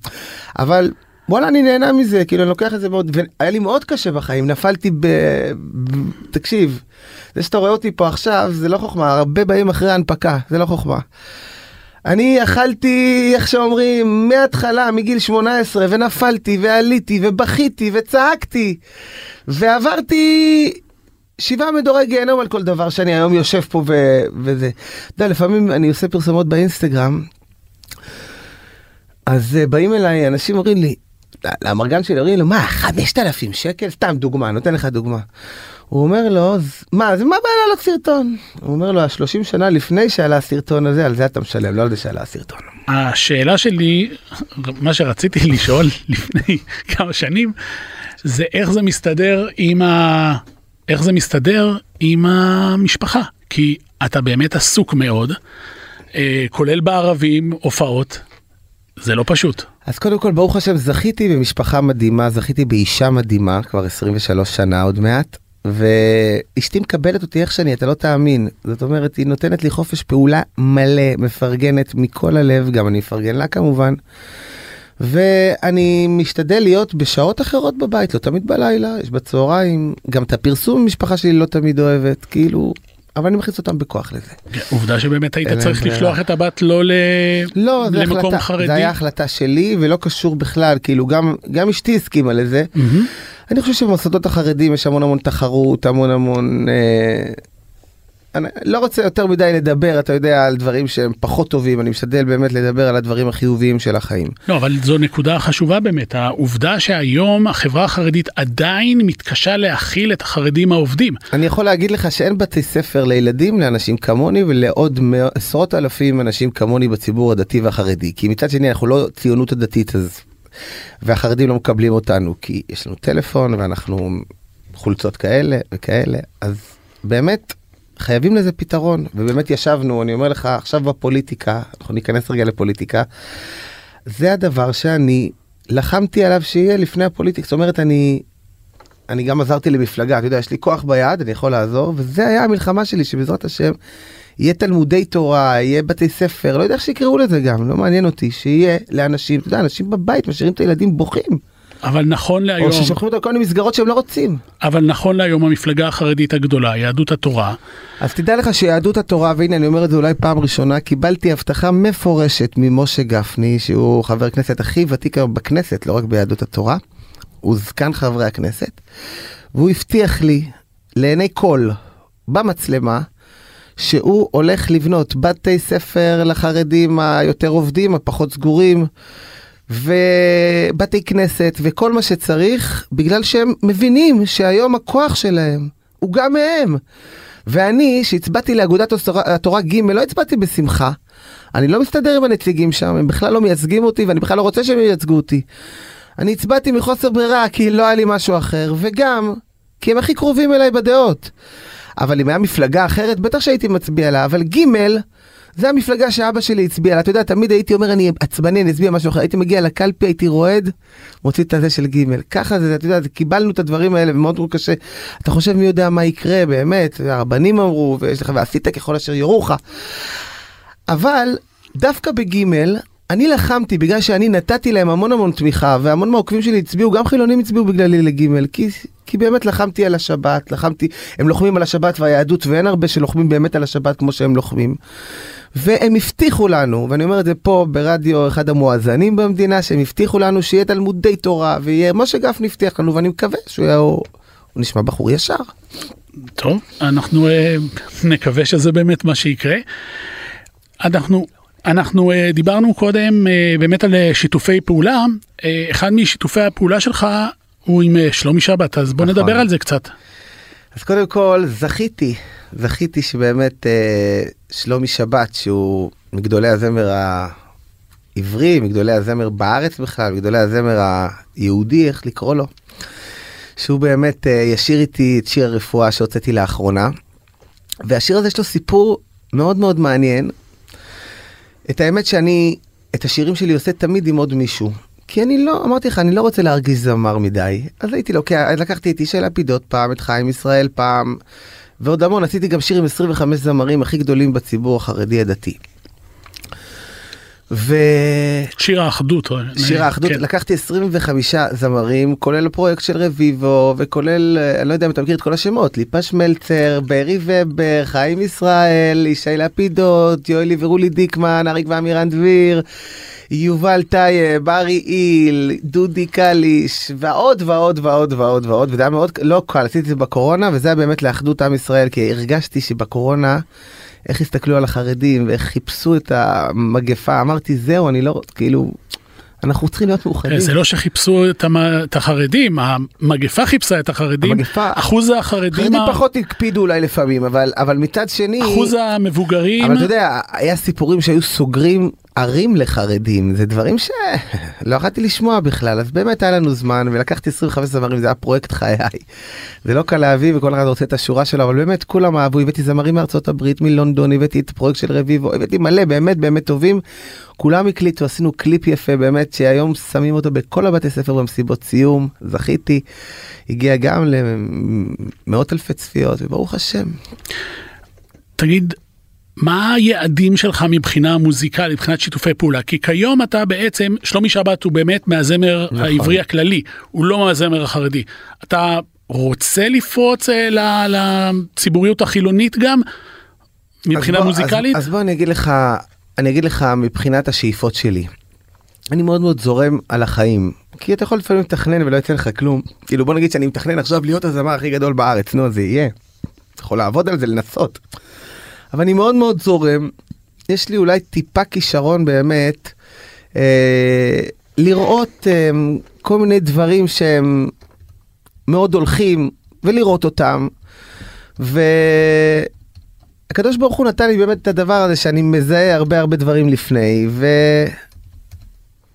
אבל וואלה, אני נהנה מזה, כאילו אני לוקח את זה מאוד, והיה לי מאוד קשה בחיים, נפלתי ב... תקשיב, זה שאתה רואה אותי פה עכשיו, זה לא חוכמה, הרבה באים אחרי ההנפקה, זה לא חוכמה. אני אכלתי, איך שאומרים, מההתחלה, מגיל 18, ונפלתי, ועליתי, ובכיתי, וצעקתי, ועברתי שבעה מדורי גיהנום על כל דבר שאני היום יושב פה ו... וזה. אתה יודע, לפעמים אני עושה פרסומות באינסטגרם, אז uh, באים אליי, אנשים אומרים לי, למרגן שלי אומרים לו, מה, 5,000 שקל? סתם דוגמה, נותן לך דוגמה. הוא אומר לו, "אז מה, אז מה הבעיה לעלות סרטון? הוא אומר לו, ה-30 שנה לפני שעלה הסרטון הזה, על זה אתה משלם, לא על זה שעלה הסרטון. השאלה שלי, מה שרציתי [laughs] לשאול לפני [laughs] כמה שנים, זה איך זה מסתדר עם ה... איך זה מסתדר עם המשפחה? כי אתה באמת עסוק מאוד, אה, כולל בערבים, הופעות, זה לא פשוט. אז קודם כל, ברוך השם, זכיתי במשפחה מדהימה, זכיתי באישה מדהימה, כבר 23 שנה עוד מעט, ואשתי מקבלת אותי איך שאני, אתה לא תאמין. זאת אומרת, היא נותנת לי חופש פעולה מלא, מפרגנת מכל הלב, גם אני מפרגן לה כמובן. ואני משתדל להיות בשעות אחרות בבית, לא תמיד בלילה, יש בצהריים, גם את הפרסום המשפחה שלי לא תמיד אוהבת, כאילו, אבל אני מכניס אותם בכוח לזה. עובדה שבאמת היית צריך. לשלוח את הבת לא. לא, למקום חרדי. זה היה החלטה שלי ולא קשור בכלל, כאילו גם, גם אשתי הסכימה לזה. אני חושב שבמוסדות החרדים יש המון המון תחרות, המון המון... אני לא רוצה יותר מדי לדבר, אתה יודע, על דברים שהם פחות טובים, אני משתדל באמת לדבר על הדברים החיוביים של החיים. לא, אבל זו נקודה חשובה באמת, העובדה שהיום החברה החרדית עדיין מתקשה להכיל את החרדים העובדים. אני יכול להגיד לך שאין בתי ספר לילדים לאנשים כמוני ולעוד עשרות אלפים אנשים כמוני בציבור הדתי והחרדי. כי מצד שני אנחנו לא ציונות הדתית אז... והחרדים לא מקבלים אותנו כי יש לנו טלפון ואנחנו חולצות כאלה וכאלה אז באמת חייבים לזה פתרון ובאמת ישבנו אני אומר לך עכשיו בפוליטיקה אנחנו ניכנס רגע לפוליטיקה. זה הדבר שאני לחמתי עליו שיהיה לפני הפוליטיקה זאת אומרת אני אני גם עזרתי למפלגה, אתה יודע, יש לי כוח ביד, אני יכול לעזור, וזה היה המלחמה שלי, שבעזרת השם יהיה תלמודי תורה, יהיה בתי ספר, לא יודע איך שיקראו לזה גם, לא מעניין אותי, שיהיה לאנשים, אתה יודע, אנשים בבית משאירים את הילדים בוכים, אבל נכון להיום, או ששולחים אותם לכל מיני מסגרות שהם לא רוצים. אבל נכון להיום המפלגה החרדית הגדולה, יהדות התורה, אז תדע לך שיהדות התורה, והנה אני אומר את זה אולי פעם ראשונה, קיבלתי הבטחה מפורשת ממשה גפני, שהוא חבר הכנסת הכי ותיק היום בכנסת, לא רק ביהדות התורה, הוא זקן חברי הכנסת, והוא הבטיח לי, לעיני כל, במצלמה, שהוא הולך לבנות בתי ספר לחרדים היותר עובדים, הפחות סגורים, ובתי כנסת וכל מה שצריך, בגלל שהם מבינים שהיום הכוח שלהם הוא גם מהם. ואני, שהצבעתי לאגודת התורה- ג', לא הצבעתי בשמחה. אני לא מסתדר עם הנציגים שם, הם בכלל לא מייצגים אותי, ואני בכלל לא רוצה שהם ייצגו אותי. אני הצבעתי מחוסר ברירה, כי לא היה לי משהו אחר, וגם, כי הם הכי קרובים אליי בדעות. אבל אם היה מפלגה אחרת, בטח שהייתי מצביע לה, אבל ג' זה המפלגה שאבא שלי הצביע לה. אתה יודע, תמיד הייתי אומר, אני עצבני, אני אצביע משהו אחר. הייתי מגיע לקלפי, הייתי רועד, מוציא את הזה של ג'. ככה זה, אתה יודע, קיבלנו את הדברים האלה, ומאוד מאוד קשה. אתה חושב מי יודע מה יקרה, באמת, הרבנים אמרו, ויש לך, ועשית ככל אשר יורוך. אבל דווקא בגימל, אני לחמתי בגלל שאני נתתי להם המון המון תמיכה, והמון מהעוקבים שלי הצביעו, גם חילונים הצביעו בגללי לגימל, כי, כי באמת לחמתי על השבת, לחמתי, הם לוחמים על השבת והיהדות, ואין הרבה שלוחמים באמת על השבת כמו שהם לוחמים. והם הבטיחו לנו, ואני אומר את זה פה ברדיו אחד המואזנים במדינה, שהם הבטיחו לנו שיהיה תלמודי תורה, ויהיה, משה גפני הבטיח לנו, ואני מקווה שהוא יהיה, הוא, הוא נשמע בחור ישר. טוב, אנחנו אה, נקווה שזה באמת מה שיקרה. אנחנו, אנחנו אה, דיברנו קודם אה, באמת על אה, שיתופי פעולה. אה, אחד משיתופי הפעולה שלך הוא עם אה, שלומי שבת, אז בוא נכון. נדבר על זה קצת. אז קודם כל זכיתי, זכיתי שבאמת אה, שלומי שבת שהוא מגדולי הזמר העברי, מגדולי הזמר בארץ בכלל, מגדולי הזמר היהודי, איך לקרוא לו, שהוא באמת אה, ישיר איתי את שיר הרפואה שהוצאתי לאחרונה. והשיר הזה יש לו סיפור מאוד מאוד מעניין. את האמת שאני את השירים שלי עושה תמיד עם עוד מישהו. כי אני לא, אמרתי לך, אני לא רוצה להרגיש זמר מדי. אז הייתי לוקח, לקחתי את ישי לפידות פעם, את חיים ישראל פעם, ועוד המון, עשיתי גם שיר עם 25 זמרים הכי גדולים בציבור החרדי הדתי. ושיר שיר האחדות. אה, האחדות, כן. לקחתי 25 זמרים, כולל הפרויקט של רביבו, וכולל, אה, אני לא יודע אם אתה מכיר את כל השמות, ליפא שמלצר, ברי ובר, חיים ישראל, ישי לפידות, יואלי ורולי דיקמן, אריק ואמירן דביר, יובל טייב, ארי איל, דודי קליש, ועוד ועוד ועוד ועוד ועוד, וזה היה מאוד לא קל, עשיתי את זה בקורונה, וזה היה באמת לאחדות עם ישראל, כי הרגשתי שבקורונה, איך הסתכלו על החרדים, ואיך חיפשו את המגפה, אמרתי זהו, אני לא, כאילו, אנחנו צריכים להיות מאוחדים. אה, זה לא שחיפשו את, המ... את החרדים, המגפה חיפשה את החרדים, המגפה- אחוז החרדים, חרדים ה... פחות הקפידו אולי לפעמים, אבל, אבל מצד שני, אחוז המבוגרים, אבל אתה יודע, היה סיפורים שהיו סוגרים ערים לחרדים, זה דברים שלא [laughs] יכולתי לשמוע בכלל, אז באמת היה לנו זמן, ולקחתי 25 זמרים, זה היה פרויקט חיי. זה לא קל להביא וכל אחד רוצה את השורה שלו, אבל באמת כולם אהבו, הבאתי זמרים מארצות הברית, מלונדון, הבאתי את הפרויקט של רביבו, הבאתי מלא, באמת באמת טובים. כולם הקליטו, עשינו קליפ יפה באמת, שהיום שמים אותו בכל הבתי ספר במסיבות סיום, זכיתי, הגיע גם למאות אלפי צפיות, וברוך השם. תגיד, מה היעדים שלך מבחינה מוזיקלית, מבחינת שיתופי פעולה? כי כיום אתה בעצם, שלומי שבת הוא באמת מהזמר נכון. העברי הכללי, הוא לא מהזמר החרדי. אתה רוצה לפרוץ אה, לציבוריות החילונית גם, מבחינה אז בוא- מוזיקלית? אז, אז בוא אני אגיד לך, אני אגיד לך מבחינת השאיפות שלי. אני מאוד מאוד זורם על החיים. כי אתה יכול לפעמים לתכנן ולא יצא לך כלום. כאילו בוא נגיד שאני מתכנן עכשיו להיות הזמר הכי גדול בארץ, נו זה יהיה. יכול לעבוד על זה, לנסות. אבל אני מאוד מאוד זורם. יש לי אולי טיפה כישרון באמת אה, לראות אה, כל מיני דברים שהם מאוד הולכים ולראות אותם. והקדוש ברוך הוא נתן לי באמת את הדבר הזה שאני מזהה הרבה הרבה דברים לפני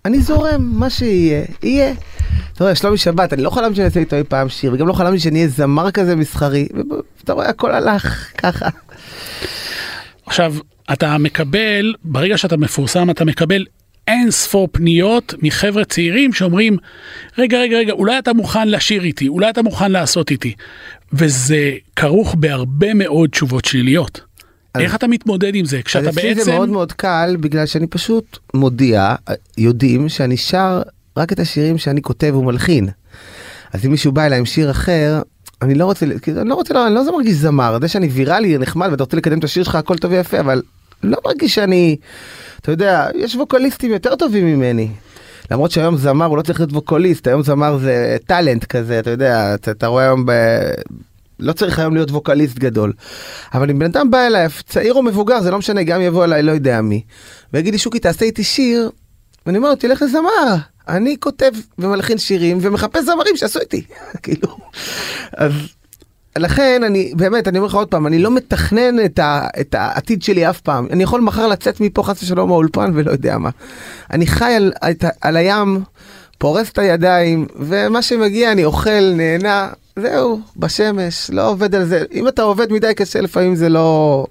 ואני זורם מה שיהיה יהיה. אתה רואה שלומי שבת אני לא חלמתי שאני אעשה איתו אי פעם שיר וגם לא חלמתי שאני אהיה זמר כזה מסחרי ואתה רואה הכל הלך ככה. עכשיו, אתה מקבל, ברגע שאתה מפורסם, אתה מקבל אין ספור פניות מחבר'ה צעירים שאומרים, רגע, רגע, רגע, אולי אתה מוכן לשיר איתי, אולי אתה מוכן לעשות איתי. וזה כרוך בהרבה מאוד תשובות שליליות. אז- איך אתה מתמודד עם זה? כשאתה אצלי זה בעצם... מאוד מאוד קל בגלל שאני פשוט מודיע יודעים שאני שר רק את השירים שאני כותב ומלחין. אז אם מישהו בא אליי עם שיר אחר אני לא רוצה אני לא רוצה אני לא מרגיש זמר זה שאני ויראלי נחמד ואתה רוצה לקדם את השיר שלך הכל טוב ויפה אבל לא מרגיש שאני אתה יודע יש ווקליסטים יותר טובים ממני. למרות שהיום זמר הוא לא צריך להיות ווקוליסט היום זמר זה טאלנט כזה אתה יודע אתה, אתה רואה היום ב... לא צריך היום להיות ווקליסט גדול. אבל אם בן אדם בא אליי, צעיר או מבוגר, זה לא משנה, גם יבוא אליי לא יודע מי, ויגיד לי שוקי תעשה איתי שיר, ואני אומר לו תלך לזמר, אני כותב ומלחין שירים ומחפש זמרים שעשו איתי, [laughs] כאילו. אז לכן אני באמת אני אומר לך עוד פעם אני לא מתכנן את, ה, את העתיד שלי אף פעם אני יכול מחר לצאת מפה חס ושלום מהאולפן ולא יודע מה. אני חי על, את, על הים פורס את הידיים ומה שמגיע אני אוכל נהנה זהו בשמש לא עובד על זה אם אתה עובד מדי קשה לפעמים זה לא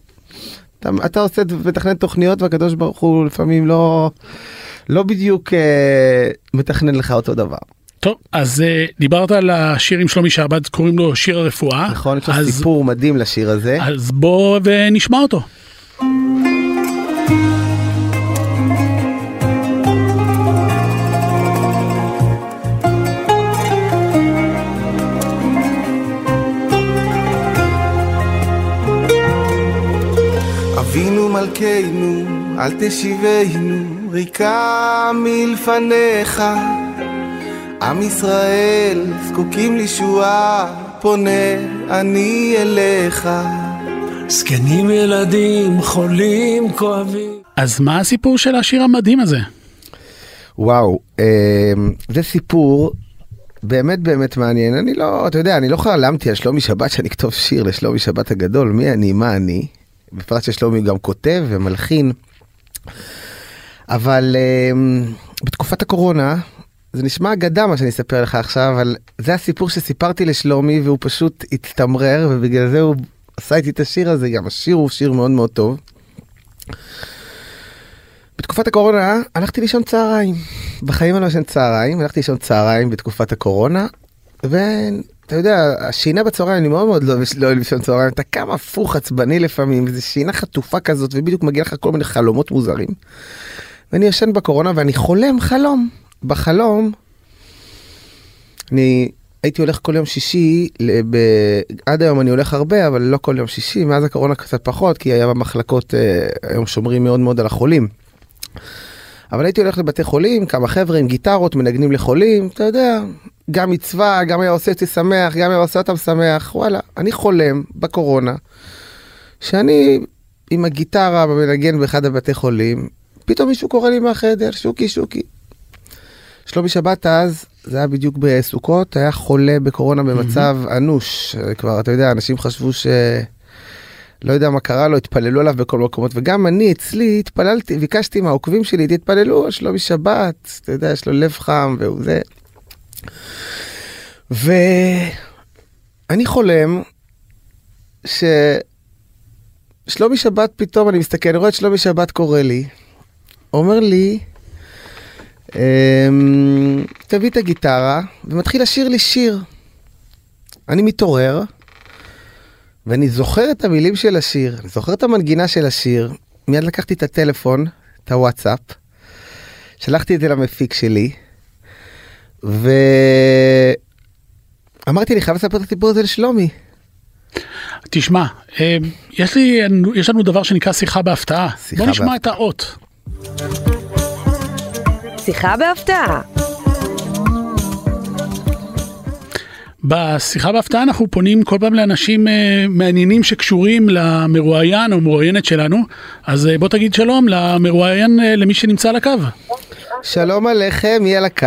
אתה, אתה עושה מתכנן תוכניות והקדוש ברוך הוא לפעמים לא לא בדיוק אה, מתכנן לך אותו דבר. טוב, אז uh, דיברת על השיר עם שלומי שעבד, קוראים לו שיר הרפואה. נכון, יש לו אז, סיפור מדהים לשיר הזה. אז בוא ונשמע אותו. אבינו מלכנו, אל תשיבנו, ריקה מלפניך. עם ישראל זקוקים לישועה, פונה אני אליך. זקנים ילדים, חולים, כואבים. אז מה הסיפור של השיר המדהים הזה? וואו, אה, זה סיפור באמת באמת מעניין. אני לא, אתה יודע, אני לא חלמתי על שלומי שבת שאני אכתוב שיר לשלומי שבת הגדול, מי אני, מה אני. בפרט ששלומי גם כותב ומלחין. אבל אה, בתקופת הקורונה, זה נשמע אגדה מה שאני אספר לך עכשיו, אבל זה הסיפור שסיפרתי לשלומי והוא פשוט הצטמרר ובגלל זה הוא עשה איתי את השיר הזה, גם השיר הוא שיר מאוד מאוד טוב. בתקופת הקורונה הלכתי לישון צהריים. בחיים אני לא ישן צהריים, הלכתי לישון צהריים בתקופת הקורונה, ואתה יודע, השינה בצהריים, אני מאוד מאוד לא לא אוהב לישון צהריים, אתה קם הפוך עצבני לפעמים, זו שינה חטופה כזאת, ובדיוק מגיע לך כל מיני חלומות מוזרים. ואני ישן בקורונה ואני חולם חלום. בחלום, אני הייתי הולך כל יום שישי, ב... עד היום אני הולך הרבה, אבל לא כל יום שישי, מאז הקורונה קצת פחות, כי היה במחלקות, אה, היום שומרים מאוד מאוד על החולים. אבל הייתי הולך לבתי חולים, כמה חבר'ה עם גיטרות, מנגנים לחולים, אתה יודע, גם מצווה, גם היה עושה אותי שמח, גם היה עושה אותם שמח, וואלה, אני חולם בקורונה, שאני עם הגיטרה מנגן באחד הבתי חולים, פתאום מישהו קורא לי מהחדר, שוקי, שוקי. שלומי שבת אז, זה היה בדיוק בסוכות, היה חולה בקורונה במצב אנוש. כבר, אתה יודע, אנשים חשבו ש... לא יודע מה קרה לו, התפללו עליו בכל מקומות, וגם אני אצלי התפללתי, ביקשתי מהעוקבים שלי, תתפללו על שלומי שבת, אתה יודע, יש לו לב חם והוא זה. ואני חולם ששלומי שבת פתאום, אני מסתכל, אני רואה את שלומי שבת קורא לי, אומר לי, אמ, תביא את הגיטרה, ומתחיל לשיר לי שיר. אני מתעורר, ואני זוכר את המילים של השיר, אני זוכר את המנגינה של השיר, מיד לקחתי את הטלפון, את הוואטסאפ, שלחתי את זה למפיק שלי, ואמרתי, אני חייב לספר את הסיפור הזה לשלומי. תשמע, אה, יש, לי, יש לנו דבר שנקרא שיחה בהפתעה. שיחה בוא נשמע בהפתעה. את האות. שיחה בהפתעה. בשיחה בהפתעה אנחנו פונים כל פעם לאנשים אה, מעניינים שקשורים למרואיין או מרואיינת שלנו. אז אה, בוא תגיד שלום למרואיין, אה, למי שנמצא על הקו. שלום עליכם, מי על הקו?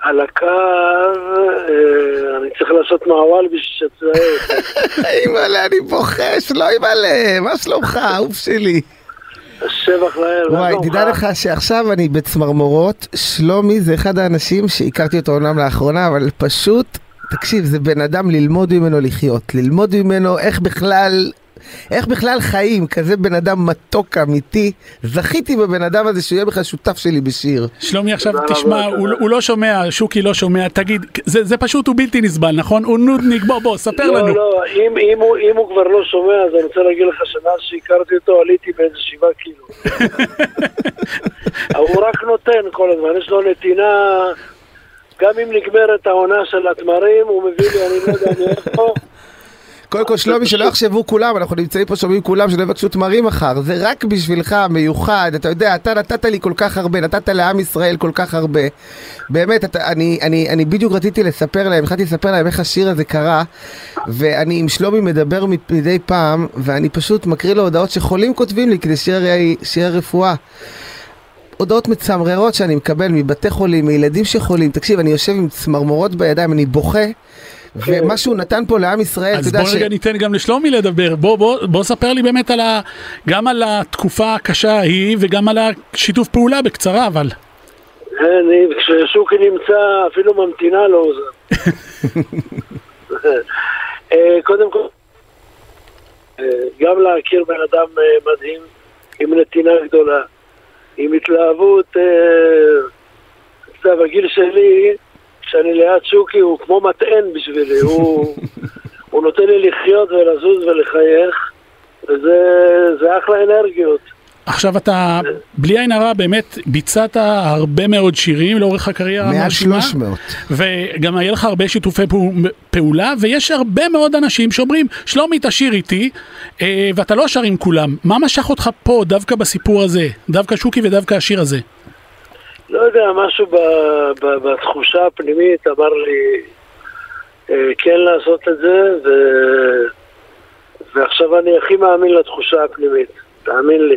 על הקו, אני צריך לעשות מעוול בשביל שתזהה. אימא'לה, אני בוחש, לא אימא'לה, מה שלומך, אהוב שלי? שבח לאל. וואי, תדע? לך שעכשיו אני בצמרמורות, שלומי זה אחד האנשים שהכרתי אותו אומנם לאחרונה, אבל פשוט, תקשיב, זה בן אדם ללמוד ממנו לחיות, ללמוד ממנו איך בכלל, איך בכלל חיים, כזה בן אדם מתוק אמיתי. זכיתי בבן אדם הזה שהוא יהיה בכלל שותף שלי בשיר. שלומי עכשיו תשמע, הוא, תודה. הוא לא שומע, שוקי לא שומע, תגיד, זה, זה פשוט הוא בלתי נסבל, נכון? הוא נודניק, בוא בוא, ספר לא, לנו. לא, אם, אם, הוא, אם הוא כבר לא שומע, אז אני רוצה להגיד לך שמאז שהכרתי אותו עליתי באיזה שבעה קילו. [laughs] הוא רק נותן כל הזמן, יש לו נתינה, גם אם נגמרת העונה של התמרים, הוא מביא לי, אני לא יודע מאיפה. קודם כל שלומי שלא יחשבו כולם, אנחנו נמצאים פה שומעים כולם שלא יבקשו תמרים מחר, זה רק בשבילך מיוחד, אתה יודע, אתה נתת לי כל כך הרבה, נתת לעם ישראל כל כך הרבה. באמת, אתה, אני, אני, אני בדיוק רציתי לספר להם, התחלתי לספר להם איך השיר הזה קרה, ואני עם שלומי מדבר מדי פעם, ואני פשוט מקריא לו הודעות שחולים כותבים לי כדי שיהיה שיהיה רפואה. הודעות מצמררות שאני מקבל מבתי חולים, מילדים שחולים, תקשיב, אני יושב עם צמרמורות בידיים, אני בוכה. ומה שהוא נתן פה לעם ישראל, אתה אז יודע בוא רגע ניתן גם לשלומי לדבר, בוא, בוא, בוא ספר לי באמת על ה... גם על התקופה הקשה ההיא וגם על השיתוף פעולה בקצרה, אבל... אני, כששוקי נמצא, אפילו ממתינה לא עוזר. [laughs] אה, קודם כל, אה, גם להכיר בן אדם אה, מדהים, עם נתינה גדולה, עם התלהבות, אתה יודע, בגיל שלי, כשאני ליד שוקי, הוא כמו מטען בשבילי, הוא, [laughs] הוא נותן לי לחיות ולזוז ולחייך, וזה זה אחלה אנרגיות. עכשיו אתה, בלי עין הרע, באמת ביצעת הרבה מאוד שירים לאורך הקריירה מעל המרשימה. 300. וגם היה לך הרבה שיתופי פעו- פעולה, ויש הרבה מאוד אנשים שאומרים, שלומי תשאיר איתי, אה, ואתה לא שר עם כולם. מה משך אותך פה, דווקא בסיפור הזה? דווקא שוקי ודווקא השיר הזה? יודע, משהו ב, ב, בתחושה הפנימית אמר לי אה, כן לעשות את זה, ו, ועכשיו אני הכי מאמין לתחושה הפנימית, תאמין לי.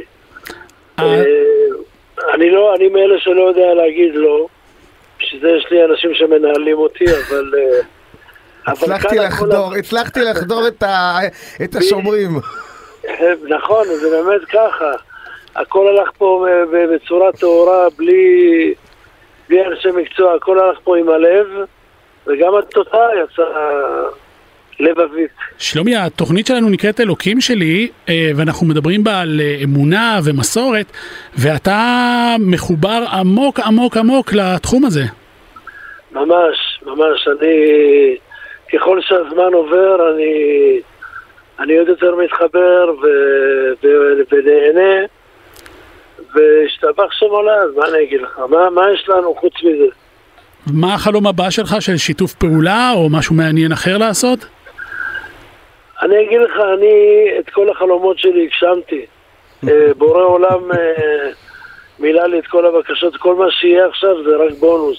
אה, אה, אני לא, אני מאלה שלא יודע להגיד לא, בשביל זה יש לי אנשים שמנהלים אותי, אבל... הצלחתי לחדור, הצלחתי לחדור את השומרים. [laughs] נכון, זה באמת ככה. הכל הלך פה בצורה טהורה, בלי, בלי אנשי מקצוע, הכל הלך פה עם הלב, וגם התוצאה יצאה לבבית. שלומי, התוכנית שלנו נקראת אלוקים שלי, אה, ואנחנו מדברים בה על אה, אמונה ומסורת, ואתה מחובר עמוק עמוק עמוק לתחום הזה. ממש, ממש. אני, ככל שהזמן עובר, אני, אני עוד יותר מתחבר ו, ו, ונהנה, והשתבח שם עולז, מה אני אגיד לך? מה, מה יש לנו חוץ מזה? מה החלום הבא שלך של שיתוף פעולה, או משהו מעניין אחר לעשות? אני אגיד לך, אני את כל החלומות שלי הגשמתי. אה, בורא עולם אה, מילא לי את כל הבקשות, כל מה שיהיה עכשיו זה רק בונוס.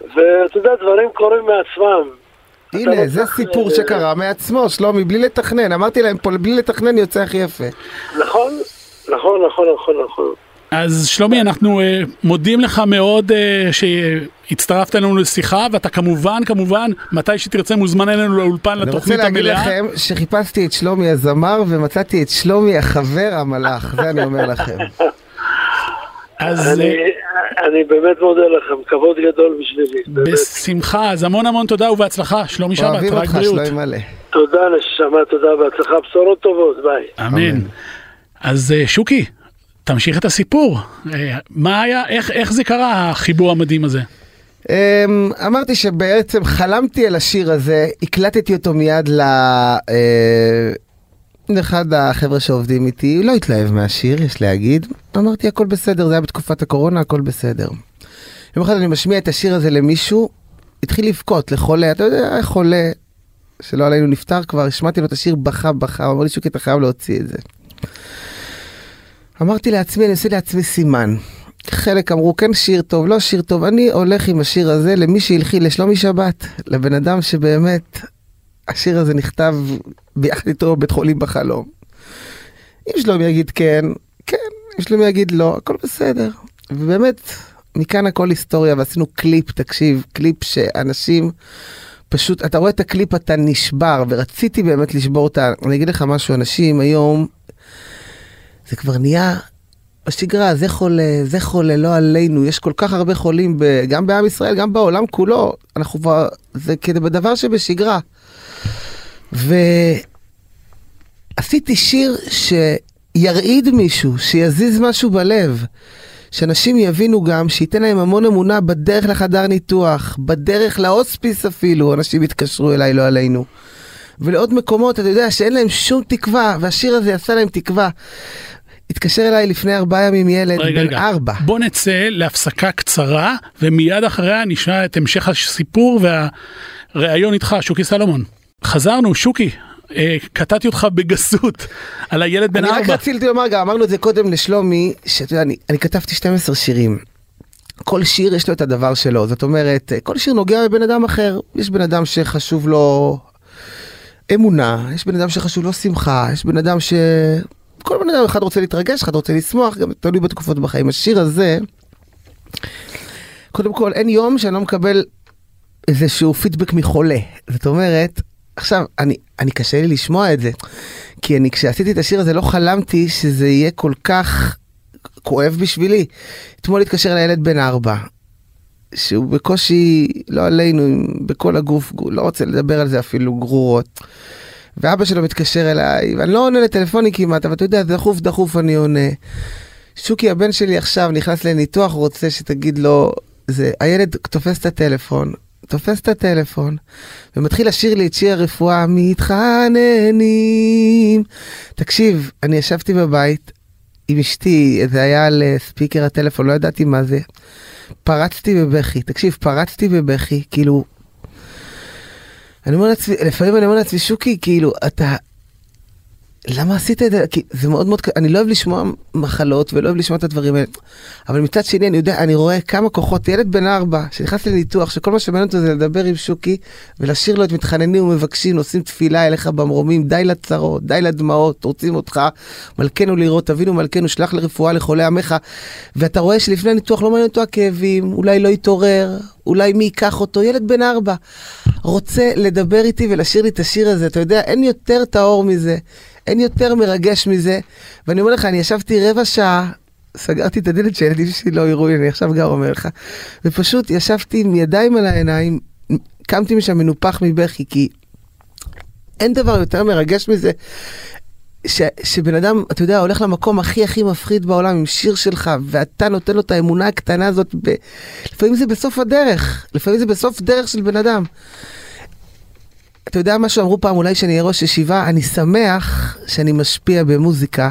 ואתה יודע, דברים קורים מעצמם. הנה, לא זה סיפור אה, שקרה מעצמו, שלומי, בלי לתכנן. אמרתי להם פה, בלי לתכנן יוצא הכי יפה. נכון, נכון, נכון, נכון, נכון. אז שלומי, אנחנו אה, מודים לך מאוד אה, שהצטרפת אלינו לשיחה, ואתה כמובן, כמובן, מתי שתרצה מוזמן אלינו לאולפן אני רוצה לתוכנית להגיד המלאה. לכם שחיפשתי את שלומי הזמר ומצאתי את שלומי החבר המלאך, זה אני אומר לכם. אז אני, אה, אני באמת מודה לכם, כבוד גדול בשבילי. באמת. בשמחה, אז המון המון תודה ובהצלחה. שלומי שבת, אוהבים רק אותך, בריאות. שלומי מלא. תודה נשמה, תודה, בהצלחה, בשורות טובות, ביי. אמן. אז אה, שוקי, תמשיך את הסיפור. אה, מה היה, איך, איך זה קרה, החיבור המדהים הזה? אמ, אמרתי שבעצם חלמתי על השיר הזה, הקלטתי אותו מיד ל... אה, לאחד החבר'ה שעובדים איתי, לא התלהב מהשיר, יש להגיד. אמרתי, הכל בסדר, זה היה בתקופת הקורונה, הכל בסדר. יום אחד אני משמיע את השיר הזה למישהו, התחיל לבכות לחולה, אתה יודע, חולה, שלא עלינו נפטר כבר, השמעתי לו את השיר, בכה, בכה, אמר לי, שוקי, אתה חייב להוציא את זה. אמרתי לעצמי, אני עושה לעצמי סימן. חלק אמרו, כן שיר טוב, לא שיר טוב, אני הולך עם השיר הזה למי שהלחין לשלומי שבת, לבן אדם שבאמת, השיר הזה נכתב ביחד איתו בבית חולים בחלום. אם שלומי יגיד כן, כן, אם שלומי יגיד לא, הכל בסדר. ובאמת, מכאן הכל היסטוריה, ועשינו קליפ, תקשיב, קליפ שאנשים פשוט, אתה רואה את הקליפ, אתה נשבר, ורציתי באמת לשבור אותה. אני אגיד לך משהו, אנשים היום, זה כבר נהיה בשגרה, זה חולה, זה חולה, לא עלינו, יש כל כך הרבה חולים, ב, גם בעם ישראל, גם בעולם כולו, אנחנו כבר, זה כבר דבר שבשגרה. ועשיתי שיר שירעיד מישהו, שיזיז משהו בלב, שאנשים יבינו גם, שייתן להם המון אמונה בדרך לחדר ניתוח, בדרך להוספיס אפילו, אנשים יתקשרו אליי, לא עלינו. ולעוד מקומות, אתה יודע, שאין להם שום תקווה, והשיר הזה עשה להם תקווה. התקשר אליי לפני ארבעה ימים ילד רגע, בן רגע. ארבע. בוא נצא להפסקה קצרה, ומיד אחריה נשמע את המשך הסיפור והריאיון איתך, שוקי סלומון. חזרנו, שוקי, קטעתי אותך בגסות [laughs] על הילד בן אני רק ארבע. רציתי לומר, גם אמרנו את זה קודם לשלומי, שאתה יודע, אני, אני כתבתי 12 שירים. כל שיר יש לו את הדבר שלו, זאת אומרת, כל שיר נוגע בבן אדם אחר. יש בן אדם שחשוב לו אמונה, יש בן אדם שחשוב לו שמחה, יש בן אדם ש... כל בן אדם אחד רוצה להתרגש, אחד רוצה לשמוח, גם תלוי בתקופות בחיים. השיר הזה, קודם כל, אין יום שאני לא מקבל איזשהו פידבק מחולה. זאת אומרת, עכשיו, אני, אני קשה לי לשמוע את זה, כי אני כשעשיתי את השיר הזה לא חלמתי שזה יהיה כל כך כואב בשבילי. אתמול התקשר לילד בן ארבע, שהוא בקושי, לא עלינו, בכל הגוף, לא רוצה לדבר על זה אפילו, גרורות. ואבא שלו מתקשר אליי, ואני לא עונה לטלפונים כמעט, אבל אתה יודע, דחוף דחוף אני עונה. שוקי, הבן שלי עכשיו נכנס לניתוח, רוצה שתגיד לו, זה, הילד תופס את הטלפון, תופס את הטלפון, ומתחיל לשיר לי את שיר הרפואה, מתחננים. תקשיב, אני ישבתי בבית עם אשתי, זה היה על אה, ספיקר הטלפון, לא ידעתי מה זה. פרצתי בבכי, תקשיב, פרצתי בבכי, כאילו... אני אומר לעצמי, לפעמים אני אומר לעצמי, שוקי, כאילו, אתה... למה עשית את זה? כי זה מאוד מאוד, אני לא אוהב לשמוע מחלות ולא אוהב לשמוע את הדברים האלה. אבל מצד שני, אני יודע, אני רואה כמה כוחות, ילד בן ארבע, שנכנס לניתוח, שכל מה שמעניין אותו זה לדבר עם שוקי, ולשיר לו את מתחננים ומבקשים, עושים תפילה אליך במרומים, די לצרות, די לדמעות, רוצים אותך, מלכנו לראות, אבינו מלכנו, שלח לרפואה לחולי עמך. ואתה רואה שלפני הניתוח לא מעניין אותו הכאבים, אולי לא יתעורר, אולי מי ייקח אותו, ילד בן ארבע, רוצה לדבר איתי ולשיר לי את השיר הזה, אתה יודע, אין יותר טהור מזה. אין יותר מרגש מזה. ואני אומר לך, אני ישבתי רבע שעה, סגרתי את הדלת שהילדים שלי לא יראו, אני עכשיו גם אומר לך, ופשוט ישבתי עם ידיים על העיניים, קמתי משם מנופח מבכי, כי אין דבר יותר מרגש מזה. ש, שבן אדם, אתה יודע, הולך למקום הכי הכי מפחיד בעולם עם שיר שלך, ואתה נותן לו את האמונה הקטנה הזאת, ב... לפעמים זה בסוף הדרך, לפעמים זה בסוף דרך של בן אדם. אתה יודע מה שאמרו פעם, אולי שאני אהיה ראש ישיבה, אני שמח שאני משפיע במוזיקה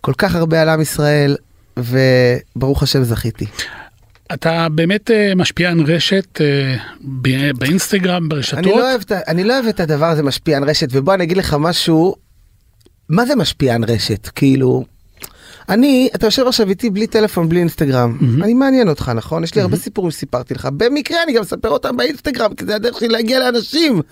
כל כך הרבה על עם ישראל, וברוך השם זכיתי. אתה באמת uh, משפיען רשת uh, באינסטגרם, ברשתות? אני לא, אוהב, אני לא אוהב את הדבר הזה משפיען רשת, ובוא אני אגיד לך משהו, מה זה משפיען רשת? כאילו, אני, אתה יושב עכשיו איתי בלי טלפון, בלי אינסטגרם. Mm-hmm. אני מעניין אותך, נכון? יש לי mm-hmm. הרבה סיפורים שסיפרתי לך. במקרה אני גם אספר אותם באינסטגרם, כי זה הדרך שלי להגיע לאנשים.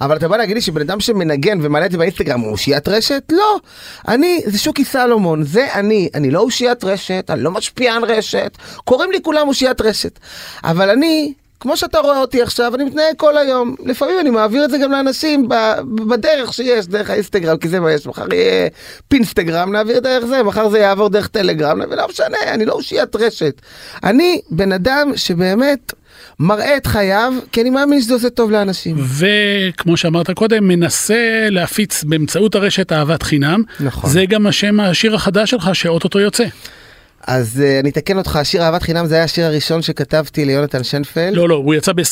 אבל אתה בא להגיד לי שבן אדם שמנגן ומעלה את זה באינסטגרם הוא אושיית רשת? לא. אני, זה שוקי סלומון, זה אני. אני לא אושיית רשת, אני לא משפיען רשת. קוראים לי כולם אושיית רשת. אבל אני כמו שאתה רואה אותי עכשיו, אני מתנהג כל היום. לפעמים אני מעביר את זה גם לאנשים בדרך שיש, דרך האינסטגרם, כי זה מה יש. מחר יהיה פינסטגרם, נעביר דרך זה, מחר זה יעבור דרך טלגרם, ולא משנה, אני לא אושיית רשת. אני בן אדם שבאמת... מראה את חייו, כי אני מאמין שזה עושה טוב לאנשים. וכמו שאמרת קודם, מנסה להפיץ באמצעות הרשת אהבת חינם. נכון. זה גם השם השיר החדש שלך שאו-טו-טו יוצא. אז אה, אני אתקן אותך, השיר אהבת חינם זה היה השיר הראשון שכתבתי ליונתן שנפלד. לא, לא, הוא יצא ב-2020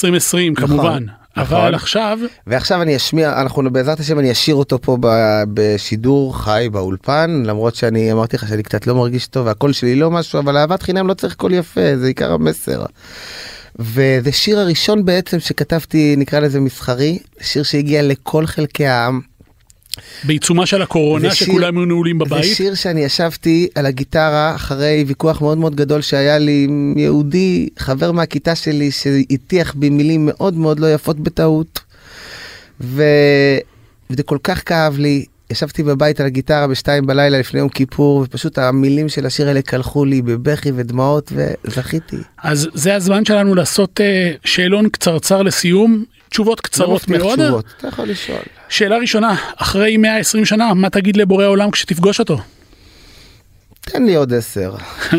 נכון, כמובן. אבל נכון. עכשיו... ועכשיו אני אשמיע, אנחנו בעזרת השם אני אשיר אותו פה ב- בשידור חי באולפן, למרות שאני אמרתי לך שאני קצת לא מרגיש טוב והקול שלי לא משהו, אבל אהבת חינם לא צריך קול יפה, זה עיקר המסר. וזה שיר הראשון בעצם שכתבתי, נקרא לזה מסחרי, שיר שהגיע לכל חלקי העם. בעיצומה של הקורונה שיר, שכולם היו נעולים בבית? זה שיר שאני ישבתי על הגיטרה אחרי ויכוח מאוד מאוד גדול שהיה לי עם יהודי, חבר מהכיתה שלי, שהטיח בי מילים מאוד מאוד לא יפות בטעות. ו... וזה כל כך כאב לי. ישבתי בבית על הגיטרה בשתיים בלילה לפני יום כיפור, ופשוט המילים של השיר האלה קלחו לי בבכי ודמעות, וזכיתי. אז זה הזמן שלנו לעשות uh, שאלון קצרצר לסיום. תשובות קצרות לא מאוד. תשובות, אתה יכול לשאול. שאלה ראשונה, אחרי 120 שנה, מה תגיד לבורא עולם כשתפגוש אותו? תן לי עוד עשר. [laughs]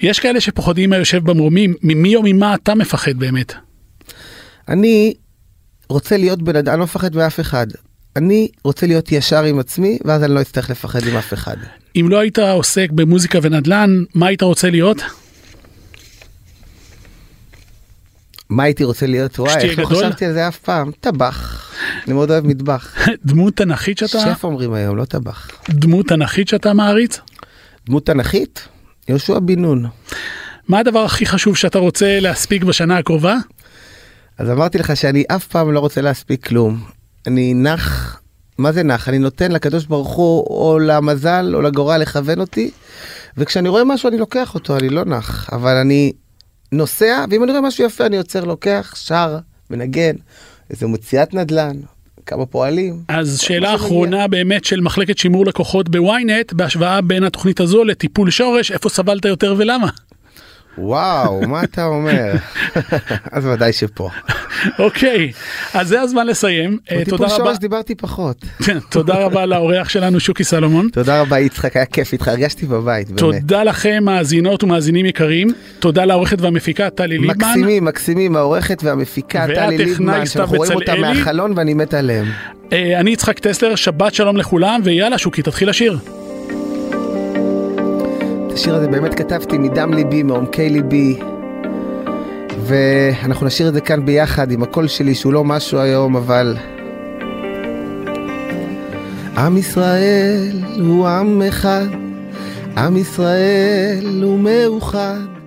יש כאלה שפוחדים מהיושב במרומים, ממי או ממה אתה מפחד באמת? אני רוצה להיות בן אדם, אני לא מפחד מאף אחד. אני רוצה להיות ישר עם עצמי, ואז אני לא אצטרך לפחד עם אף אחד. אם לא היית עוסק במוזיקה ונדל"ן, מה היית רוצה להיות? מה הייתי רוצה להיות? וואי, איך לא חשבתי על זה אף פעם? טבח. אני מאוד אוהב מטבח. [laughs] דמות תנכית שאתה... שף אומרים היום, לא טבח. דמות תנכית שאתה מעריץ? דמות תנכית? יהושע בן נון. מה הדבר הכי חשוב שאתה רוצה להספיק בשנה הקרובה? אז אמרתי לך שאני אף פעם לא רוצה להספיק כלום. אני נח, מה זה נח? אני נותן לקדוש ברוך הוא או למזל או לגורל לכוון אותי, וכשאני רואה משהו אני לוקח אותו, אני לא נח, אבל אני נוסע, ואם אני רואה משהו יפה אני עוצר, לוקח, שר, מנגן, איזה מוציאת נדל"ן, כמה פועלים. אז שאלה אחרונה באמת של מחלקת שימור לקוחות בוויינט, בהשוואה בין התוכנית הזו לטיפול שורש, איפה סבלת יותר ולמה? וואו, מה אתה אומר? [laughs] אז ודאי שפה. אוקיי, אז זה הזמן לסיים. אה, תודה רבה, דיברתי פחות. תודה רבה לאורח שלנו שוקי סלומון. תודה רבה יצחק, היה כיף איתך, הרגשתי בבית, באמת. תודה לכם מאזינות ומאזינים יקרים. תודה לעורכת והמפיקה טלי ליבמן. מקסימים, מקסימים, העורכת והמפיקה טלי ליבמן, שאנחנו רואים אותה. מהחלון ואני מת עליהם. אה, אני יצחק טסלר, שבת שלום לכולם, ויאללה שוקי תתחיל לשיר. את השיר הזה באמת כתבתי מדם ליבי, מעומקי ליבי. ואנחנו נשאיר את זה כאן ביחד עם הקול שלי שהוא לא משהו היום, אבל... עם ישראל הוא עם אחד, עם ישראל הוא מאוחד.